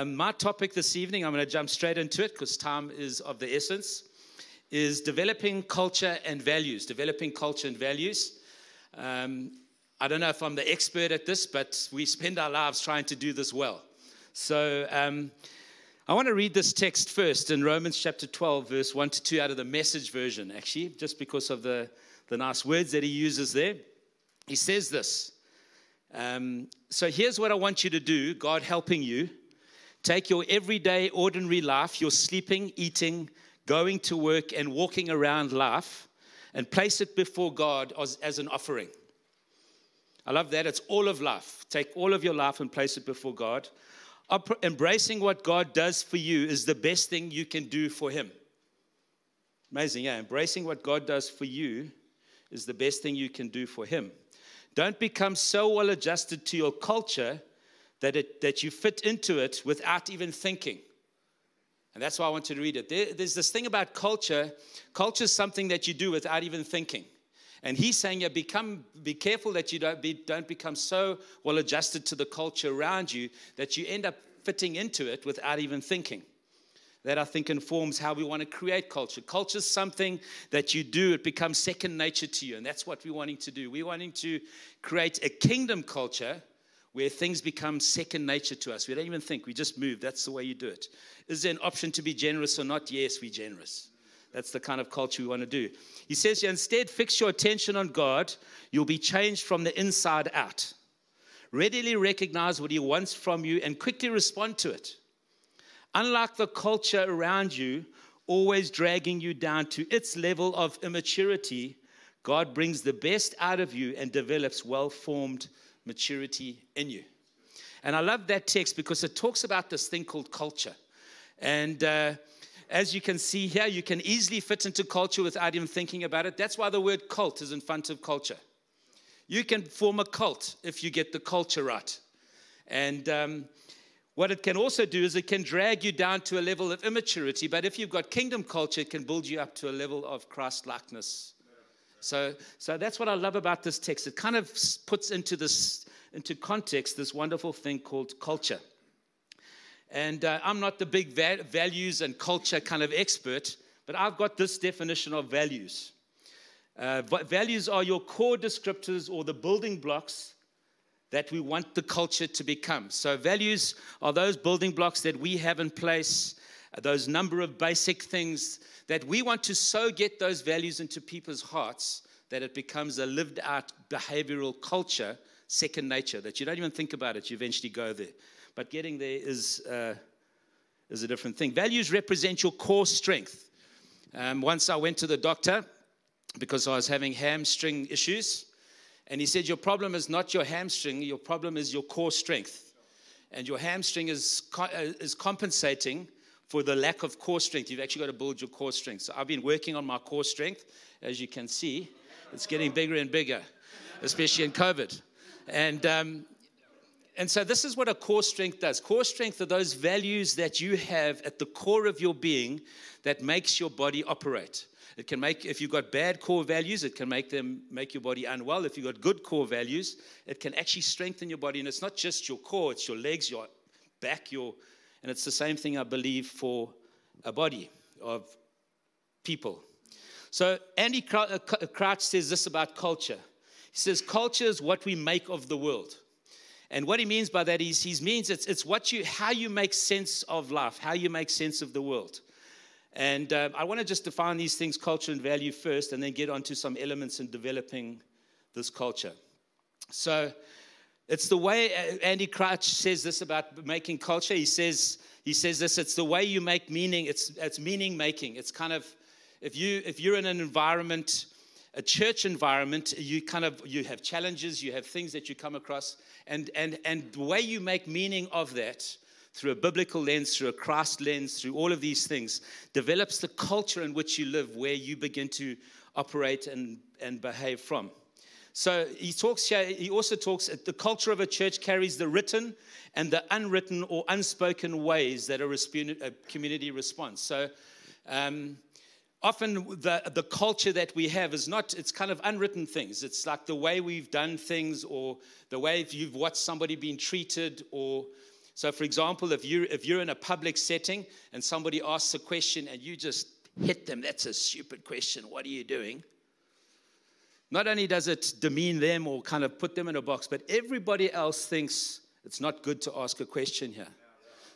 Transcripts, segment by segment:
Um, my topic this evening, I'm going to jump straight into it because time is of the essence, is developing culture and values. Developing culture and values. Um, I don't know if I'm the expert at this, but we spend our lives trying to do this well. So um, I want to read this text first in Romans chapter 12, verse 1 to 2, out of the message version, actually, just because of the, the nice words that he uses there. He says this. Um, so here's what I want you to do, God helping you. Take your everyday, ordinary life, your sleeping, eating, going to work, and walking around life, and place it before God as, as an offering. I love that. It's all of life. Take all of your life and place it before God. Embracing what God does for you is the best thing you can do for Him. Amazing, yeah. Embracing what God does for you is the best thing you can do for Him. Don't become so well adjusted to your culture that, it, that you fit into it without even thinking. And that's why I wanted to read it. There, there's this thing about culture. Culture is something that you do without even thinking. And he's saying, yeah, become, be careful that you don't, be, don't become so well adjusted to the culture around you that you end up fitting into it without even thinking. That I think informs how we want to create culture. Culture is something that you do, it becomes second nature to you. And that's what we're wanting to do. We're wanting to create a kingdom culture where things become second nature to us. We don't even think, we just move. That's the way you do it. Is there an option to be generous or not? Yes, we're generous. That's the kind of culture we want to do. He says, instead, fix your attention on God. You'll be changed from the inside out. Readily recognize what He wants from you and quickly respond to it. Unlike the culture around you, always dragging you down to its level of immaturity, God brings the best out of you and develops well formed maturity in you. And I love that text because it talks about this thing called culture. And uh, as you can see here, you can easily fit into culture without even thinking about it. That's why the word cult is in front of culture. You can form a cult if you get the culture right. And um, what it can also do is it can drag you down to a level of immaturity, but if you've got kingdom culture, it can build you up to a level of Christ likeness. So, so that's what I love about this text. It kind of puts into this into context this wonderful thing called culture. And uh, I'm not the big va- values and culture kind of expert, but I've got this definition of values. Uh, values are your core descriptors or the building blocks that we want the culture to become. So, values are those building blocks that we have in place, those number of basic things that we want to so get those values into people's hearts that it becomes a lived out behavioral culture, second nature, that you don't even think about it, you eventually go there but getting there is, uh, is a different thing. Values represent your core strength. Um, once I went to the doctor because I was having hamstring issues, and he said, Your problem is not your hamstring, your problem is your core strength. And your hamstring is, co- uh, is compensating for the lack of core strength. You've actually got to build your core strength. So I've been working on my core strength, as you can see. It's getting bigger and bigger, especially in COVID. And um, and so, this is what a core strength does. Core strength are those values that you have at the core of your being that makes your body operate. It can make, if you've got bad core values, it can make them make your body unwell. If you've got good core values, it can actually strengthen your body. And it's not just your core, it's your legs, your back, your, and it's the same thing I believe for a body of people. So Andy uh, Crouch says this about culture. He says, culture is what we make of the world. And what he means by that is he means it's, it's what you, how you make sense of life, how you make sense of the world. And uh, I want to just define these things, culture and value first, and then get onto some elements in developing this culture. So it's the way uh, Andy Crouch says this about making culture. He says, he says this, it's the way you make meaning, it's, it's meaning making. It's kind of, if, you, if you're in an environment a church environment, you kind of you have challenges, you have things that you come across, and and and the way you make meaning of that through a biblical lens, through a Christ lens, through all of these things, develops the culture in which you live, where you begin to operate and, and behave from. So he talks here, he also talks, the culture of a church carries the written and the unwritten or unspoken ways that a, community responds. So um, often the, the culture that we have is not it's kind of unwritten things it's like the way we've done things or the way you've watched somebody being treated or So, for example, if you're, if you're in a public setting and somebody asks a question and you just hit them, that's a stupid question. What are you doing? Not only does it demean them or kind of put them in a box, but everybody else thinks it's not good to ask a question here.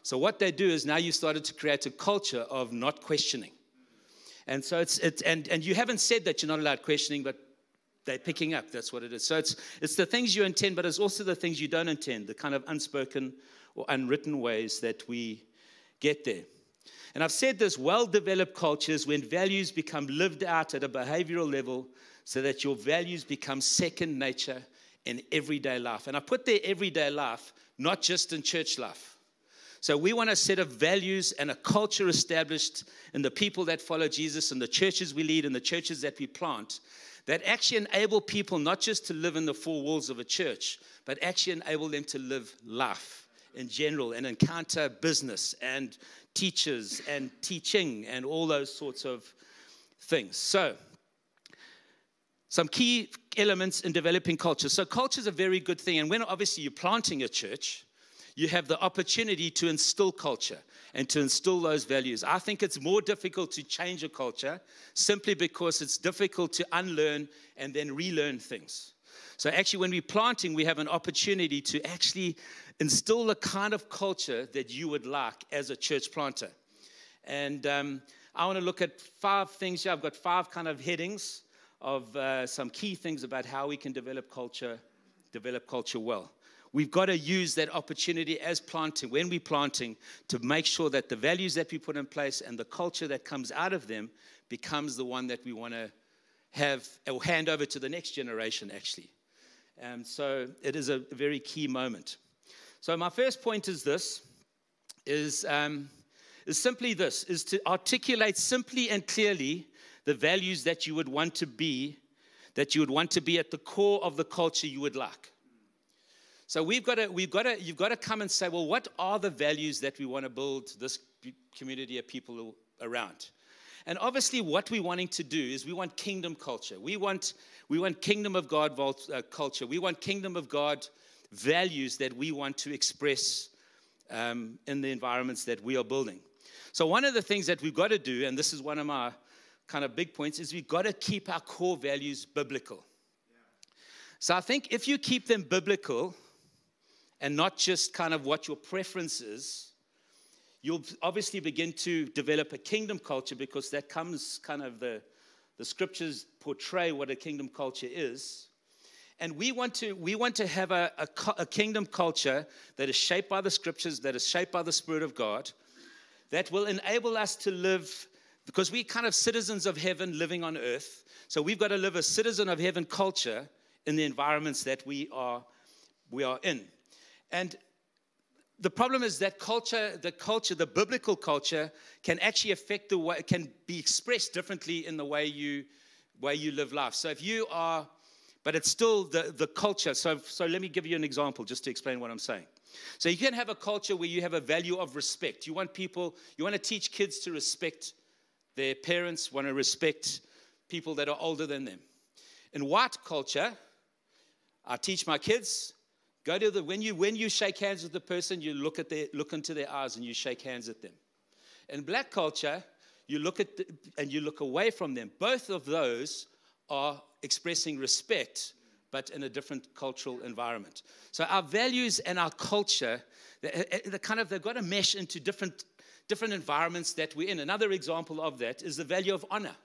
So, what they do is now you started to create a culture of not questioning. And so it's, it's and, and you haven't said that you're not allowed questioning, but they're picking up. That's what it is. So it's, it's the things you intend, but it's also the things you don't intend, the kind of unspoken or unwritten ways that we get there. And I've said this well developed cultures, when values become lived out at a behavioral level, so that your values become second nature in everyday life. And I put there everyday life, not just in church life. So we want a set of values and a culture established in the people that follow Jesus and the churches we lead and the churches that we plant that actually enable people not just to live in the four walls of a church, but actually enable them to live life in general and encounter business and teachers and teaching and all those sorts of things. So, some key elements in developing culture. So, culture is a very good thing. And when obviously you're planting a church, you have the opportunity to instill culture and to instill those values. I think it's more difficult to change a culture simply because it's difficult to unlearn and then relearn things. So, actually, when we're planting, we have an opportunity to actually instill the kind of culture that you would like as a church planter. And um, I want to look at five things here. I've got five kind of headings of uh, some key things about how we can develop culture, develop culture well. We've got to use that opportunity as planting, when we're planting, to make sure that the values that we put in place and the culture that comes out of them becomes the one that we want to have or hand over to the next generation, actually. And so it is a very key moment. So my first point is this, is, um, is simply this, is to articulate simply and clearly the values that you would want to be, that you would want to be at the core of the culture you would like. So we've got to, we've got to, you've got to come and say, well, what are the values that we want to build this community of people around? And obviously, what we're wanting to do is we want kingdom culture. We want, we want kingdom of God uh, culture. We want kingdom of God values that we want to express um, in the environments that we are building. So, one of the things that we've got to do, and this is one of my kind of big points, is we've got to keep our core values biblical. So, I think if you keep them biblical, and not just kind of what your preference is, you'll obviously begin to develop a kingdom culture because that comes kind of the, the scriptures portray what a kingdom culture is. And we want to, we want to have a, a, a kingdom culture that is shaped by the scriptures, that is shaped by the Spirit of God, that will enable us to live, because we're kind of citizens of heaven living on earth. So we've got to live a citizen of heaven culture in the environments that we are, we are in. And the problem is that culture, the culture, the biblical culture, can actually affect the way, can be expressed differently in the way you, way you live life. So if you are, but it's still the, the culture. So, so let me give you an example just to explain what I'm saying. So you can have a culture where you have a value of respect. You want people, you want to teach kids to respect their parents, want to respect people that are older than them. In white culture, I teach my kids Go to the when you when you shake hands with the person, you look at their look into their eyes and you shake hands at them. In black culture, you look at the, and you look away from them. Both of those are expressing respect, but in a different cultural environment. So our values and our culture, the kind of they've got to mesh into different different environments that we're in. Another example of that is the value of honor.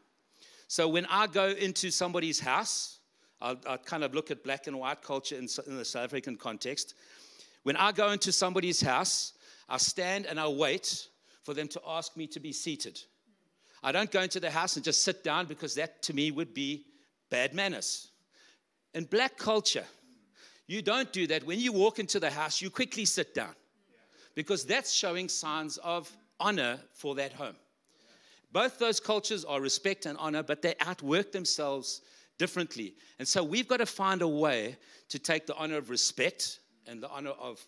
So when I go into somebody's house, I'll, kind of look at black and white culture in, in the South African context. When I go into somebody's house, I stand and I wait for them to ask me to be seated. I don't go into the house and just sit down because that to me would be bad manners. In black culture, you don't do that. When you walk into the house, you quickly sit down because that's showing signs of honor for that home. Both those cultures are respect and honor, but they outwork themselves differently. And so we've got to find a way to take the honor of respect and the honor of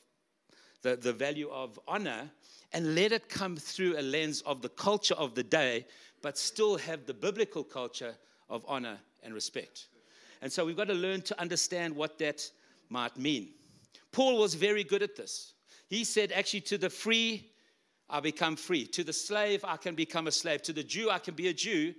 the, the value of honor and let it come through a lens of the culture of the day, but still have the biblical culture of honor and respect. And so we've got to learn to understand what that might mean. Paul was very good at this. He said, actually, to the free, I become free. To the slave, I can become a slave. To the Jew, I can be a Jew.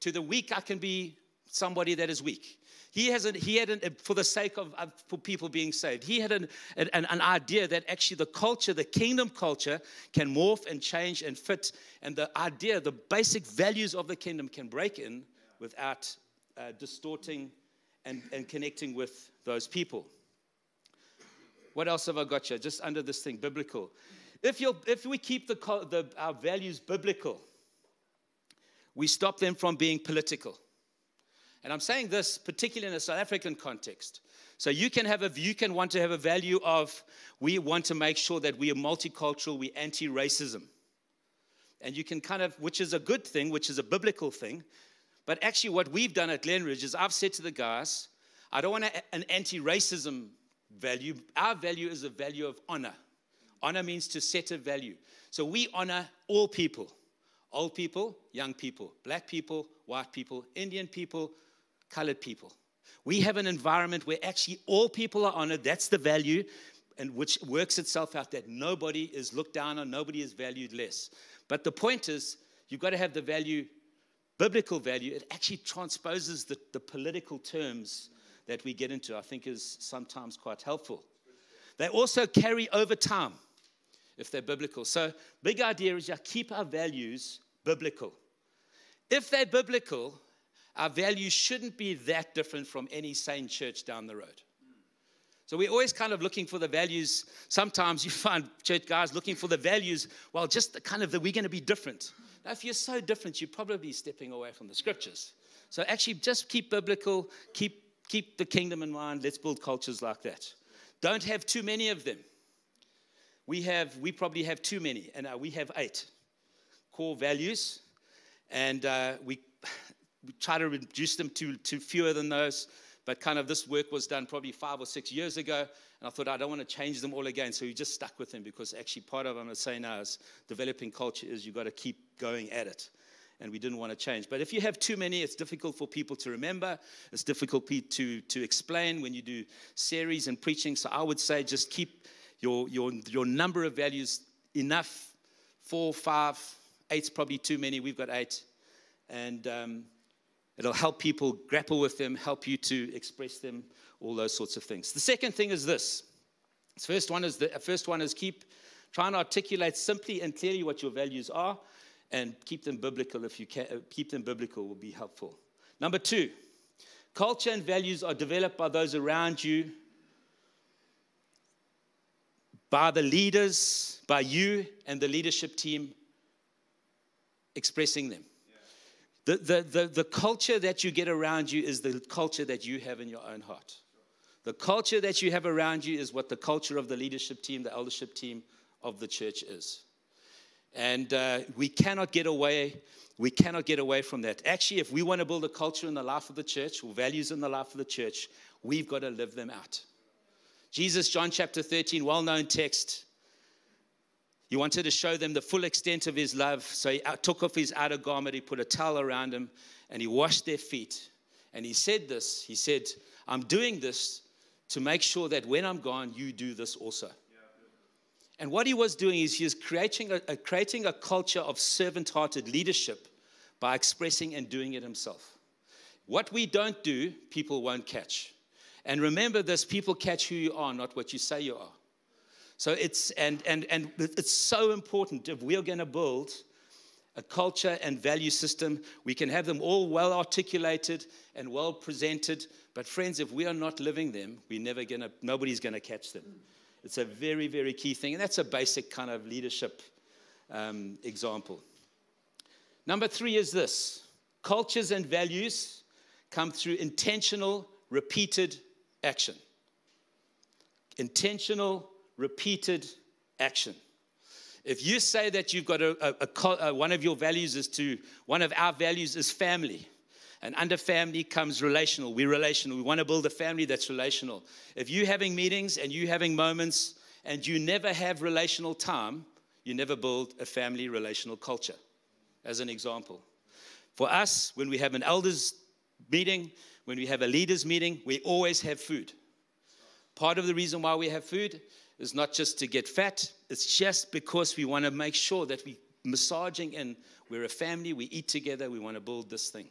To the weak, I can be somebody that is weak. He, has an, he had, an, for the sake of, of for people being saved, he had an, an, an idea that actually the culture, the kingdom culture, can morph and change and fit. And the idea, the basic values of the kingdom can break in without uh, distorting and, and connecting with those people. What else have I got here? Just under this thing, biblical. If, you if we keep the, the, our values biblical, we stop them from being political. And I'm saying this particularly in a South African context. So you can have a you can want to have a value of we want to make sure that we are multicultural, we anti-racism. And you can kind of, which is a good thing, which is a biblical thing. But actually, what we've done at Glenridge is I've said to the guys, I don't want an anti-racism value. Our value is a value of honor. Honor means to set a value. So we honor all people old people, young people, black people, white people, Indian people, colored people. We have an environment where actually all people are honored. That's the value, and which works itself out that nobody is looked down on, nobody is valued less. But the point is, you've got to have the value, biblical value. It actually transposes the, the political terms that we get into, I think is sometimes quite helpful. They also carry over time if they're biblical. So, big idea is you keep our values biblical. If they're biblical, our values shouldn't be that different from any sane church down the road. So we're always kind of looking for the values. Sometimes you find church guys looking for the values, well, just the kind of that we're going to be different. Now, if you're so different, you're probably stepping away from the scriptures. So actually, just keep biblical, keep keep the kingdom in mind. Let's build cultures like that. Don't have too many of them. We have, we probably have too many, and uh, we have eight core values, and uh, we we try to reduce them to, to fewer than those. But kind of this work was done probably five or six years ago. And I thought, I don't want to change them all again. So we just stuck with them because actually part of what I'm saying now is developing culture is you've got to keep going at it. And we didn't want to change. But if you have too many, it's difficult for people to remember. It's difficult to, to explain when you do series and preaching. So I would say just keep your, your, your number of values enough. Four, five, eight's probably too many. We've got eight. And um, It'll help people grapple with them, help you to express them, all those sorts of things. The second thing is this. The first one is the first one is keep try and articulate simply and clearly what your values are, and keep them biblical. If you can, uh, keep them biblical, will be helpful. Number two, culture and values are developed by those around you, by the leaders, by you and the leadership team expressing them. The, the, the, the culture that you get around you is the culture that you have in your own heart. The culture that you have around you is what the culture of the leadership team, the eldership team of the church is. And uh, we cannot get away. We cannot get away from that. Actually, if we want to build a culture in the life of the church or values in the life of the church, we've got to live them out. Jesus, John chapter 13, well known text. He wanted to show them the full extent of his love. So he uh, took off his outer garment, he put a towel around him, and he washed their feet. And he said this He said, I'm doing this to make sure that when I'm gone, you do this also. And what he was doing is he was creating a, a creating a culture of servant hearted leadership by expressing and doing it himself. What we don't do, people won't catch. And remember this people catch who you are, not what you say you are. So it's, and, and, and it's so important if we're going to build a culture and value system, we can have them all well articulated and well presented. But friends, if we are not living them, we're never going to, nobody's going to catch them. It's a very, very key thing. And that's a basic kind of leadership um, example. Number three is this cultures and values come through intentional, repeated action. Intentional, repeated action. If you say that you've got a, a, a, a, uh, one of your values is to, one of our values is family, and under family comes relational. We're relational. We want to build a family that's relational. If you're having meetings and you're having moments and you never have relational time, you never build a family relational culture, as an example. For us, when we have an elders meeting, when we have a leaders meeting, we always have food. Part of the reason why we have food is not just to get fat, it's just because we want to make sure that we're massaging in. We're a family, we eat together, we want to build this thing.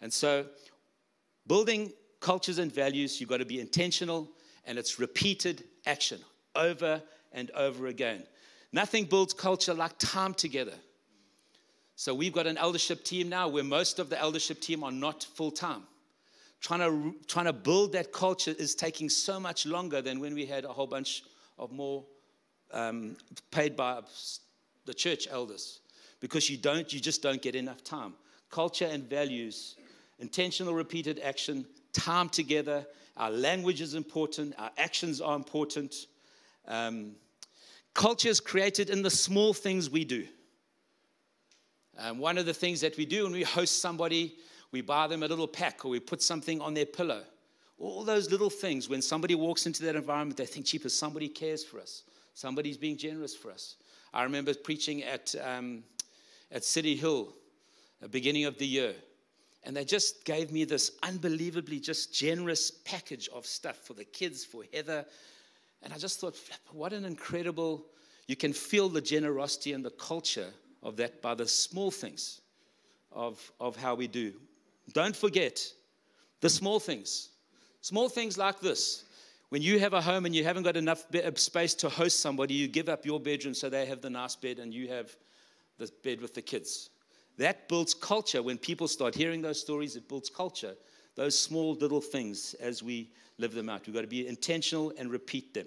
And so, building cultures and values, you've got to be intentional, and it's repeated action over and over again. Nothing builds culture like time together. So, we've got an eldership team now where most of the eldership team are not full time. Trying to, trying to build that culture is taking so much longer than when we had a whole bunch of more um, paid by the church elders. Because you don't you just don't get enough time. Culture and values intentional repeated action time together our language is important our actions are important. Um, culture is created in the small things we do. Um, one of the things that we do when we host somebody we buy them a little pack or we put something on their pillow all those little things, when somebody walks into that environment, they think, cheaper, somebody cares for us. Somebody's being generous for us. I remember preaching at, um, at City Hill, the beginning of the year, and they just gave me this unbelievably just generous package of stuff for the kids, for Heather. And I just thought, what an incredible, you can feel the generosity and the culture of that by the small things of, of how we do. Don't forget the small things. Small things like this. When you have a home and you haven't got enough uh, space to host somebody, you give up your bedroom so they have the nice bed and you have the bed with the kids. That builds culture. When people start hearing those stories, it builds culture. Those small little things as we live them out. We've got to be intentional and repeat them.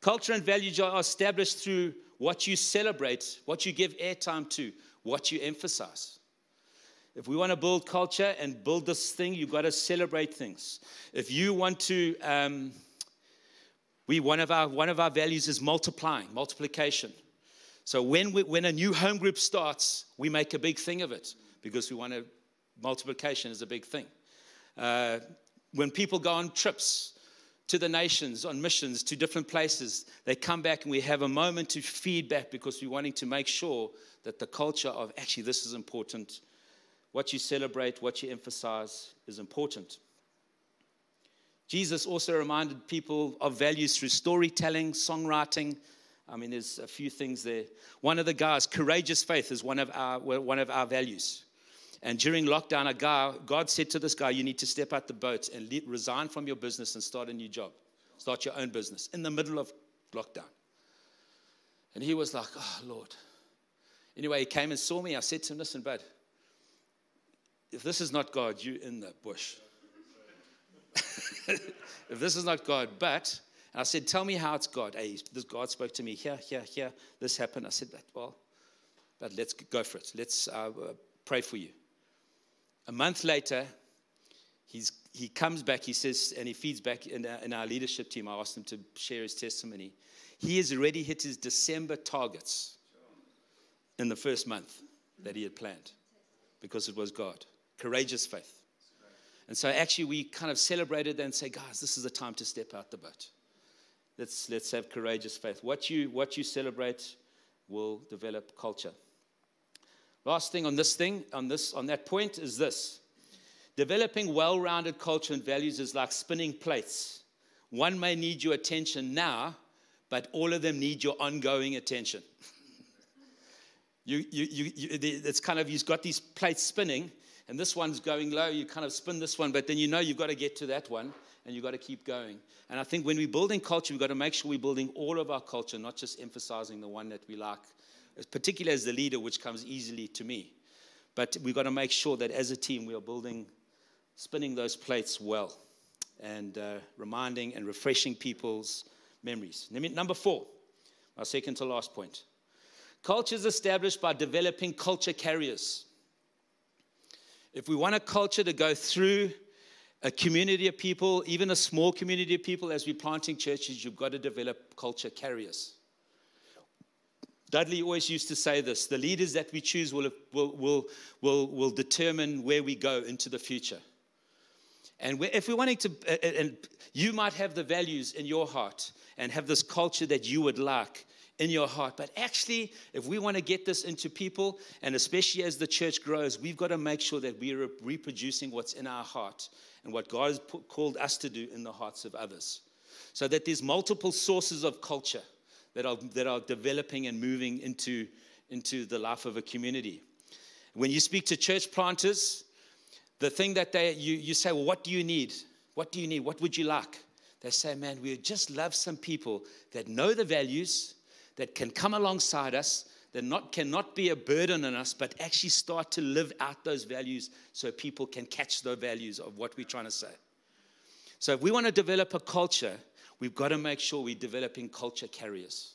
Culture and values are established through what you celebrate, what you give airtime to, what you emphasize. If we want to build culture and build this thing, you've got to celebrate things. If you want to, um, we one of our one of our values is multiplying, multiplication. So when we, when a new home group starts, we make a big thing of it because we want to. Multiplication is a big thing. Uh, when people go on trips to the nations, on missions to different places, they come back and we have a moment to feedback because we're wanting to make sure that the culture of actually this is important what you celebrate, what you emphasize is important. Jesus also reminded people of values through storytelling, songwriting. I mean, there's a few things there. One of the guys, courageous faith, is one of our, one of our values. And during lockdown, a guy, God said to this guy, You need to step out the boat and resign from your business and start a new job. Start your own business in the middle of lockdown. And he was like, Oh, Lord. Anyway, he came and saw me. I said to him, Listen, bud, if this is not God, you in the bush. if this is not God, but I said, tell me how it's God. Hey, this God spoke to me here, here, here. This happened. I said, well, but let's go for it. Let's uh, pray for you. A month later, he's, he comes back. He says, and he feeds back in our, in our leadership team. I asked him to share his testimony. He has already hit his December targets in the first month that he had planned because it was God courageous faith. And so actually we kind of celebrated and say, guys, this is the time to step out the boat. Let's, let's have courageous faith. What you, what you celebrate will develop culture. Last thing on this thing, on this, on that point is this. Developing well-rounded culture and values is like spinning plates. One may need your attention now, but all of them need your ongoing attention. you, you, you, you, it's kind of, you've got these plates spinning, and this one's going low, you kind of spin this one, but then you know you've got to get to that one and you've got to keep going. And I think when we're building culture, we've got to make sure we're building all of our culture, not just emphasizing the one that we like, particularly as the leader, which comes easily to me. But we've got to make sure that as a team, we are building, spinning those plates well and uh, reminding and refreshing people's memories. Number four, our second to last point. Culture is established by developing culture carriers. If we want a culture to go through a community of people, even a small community of people, as we're planting churches, you've got to develop culture carriers. Dudley always used to say this the leaders that we choose will, will, will, will, will determine where we go into the future. And if we're wanting to, and you might have the values in your heart and have this culture that you would like, in your heart. But actually, if we want to get this into people, and especially as the church grows, we've got to make sure that we're reproducing what's in our heart and what God has put, called us to do in the hearts of others. so that there's multiple sources of culture that are, that are developing and moving into, into the life of a community. When you speak to church planters, the thing that they, you, you say, well, what do you need? What do you need? What would you like? They say, man, we just love some people that know the values, that can come alongside us, that not, cannot be a burden on us, but actually start to live out those values so people can catch the values of what we're trying to say. So if we want to develop a culture, we've got to make sure we're developing culture carriers.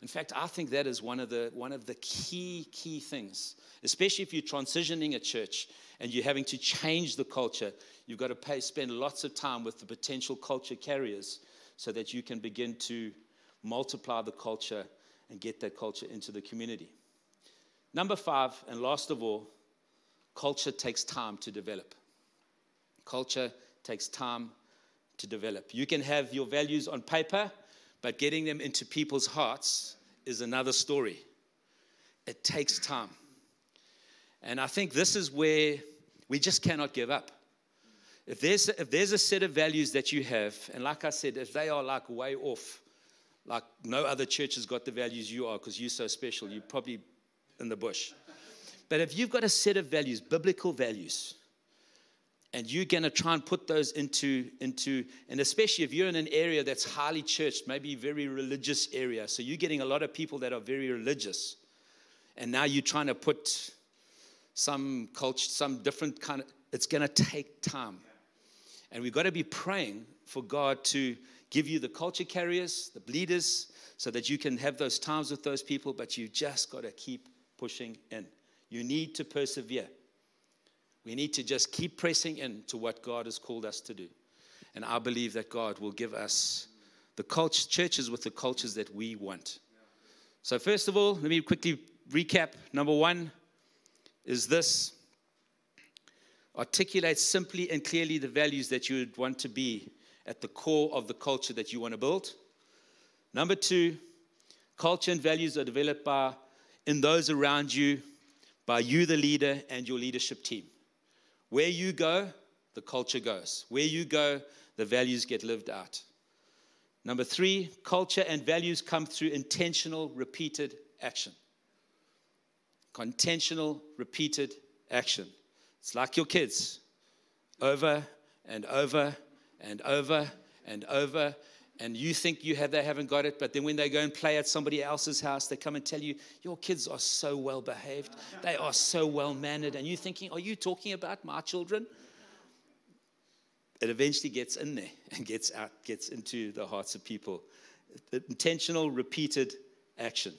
In fact, I think that is one of the, one of the key, key things, especially if you're transitioning a church and you're having to change the culture. You've got to pay, spend lots of time with the potential culture carriers so that you can begin to multiply the culture and get that culture into the community. Number five, and last of all, culture takes time to develop. Culture takes time to develop. You can have your values on paper, but getting them into people's hearts is another story. It takes time. And I think this is where we just cannot give up. If there's, if there's a set of values that you have, and like I said, if they are like way off, like no other church has got the values you are because you're so special, you're probably in the bush. But if you've got a set of values, biblical values, and you're going to try and put those into into and especially if you're in an area that's highly churched maybe very religious area so you're getting a lot of people that are very religious and now you're trying to put some culture some different kind of it's going to take time and we've got to be praying for god to give you the culture carriers the bleeders, so that you can have those times with those people but you just got to keep pushing in you need to persevere we need to just keep pressing in to what God has called us to do. And I believe that God will give us the culture, churches with the cultures that we want. So, first of all, let me quickly recap. Number one is this articulate simply and clearly the values that you would want to be at the core of the culture that you want to build. Number two, culture and values are developed by in those around you, by you, the leader, and your leadership team. Where you go, the culture goes. Where you go, the values get lived out. Number three, culture and values come through intentional, repeated action. Intentional, repeated action. It's like your kids over and over and over and over and you think you have they haven't got it but then when they go and play at somebody else's house they come and tell you your kids are so well behaved. They are so well mannered. And you're thinking are you talking about my children? It eventually gets in there and gets out gets into the hearts of people. Intentional repeated action.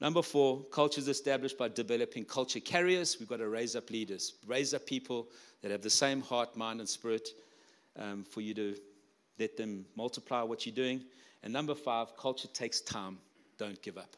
Number four culture is established by developing culture carriers. We've got to raise up leaders raise up people that have the same heart mind and spirit um, for you to let them multiply what you're doing. And number five, culture takes time. Don't give up.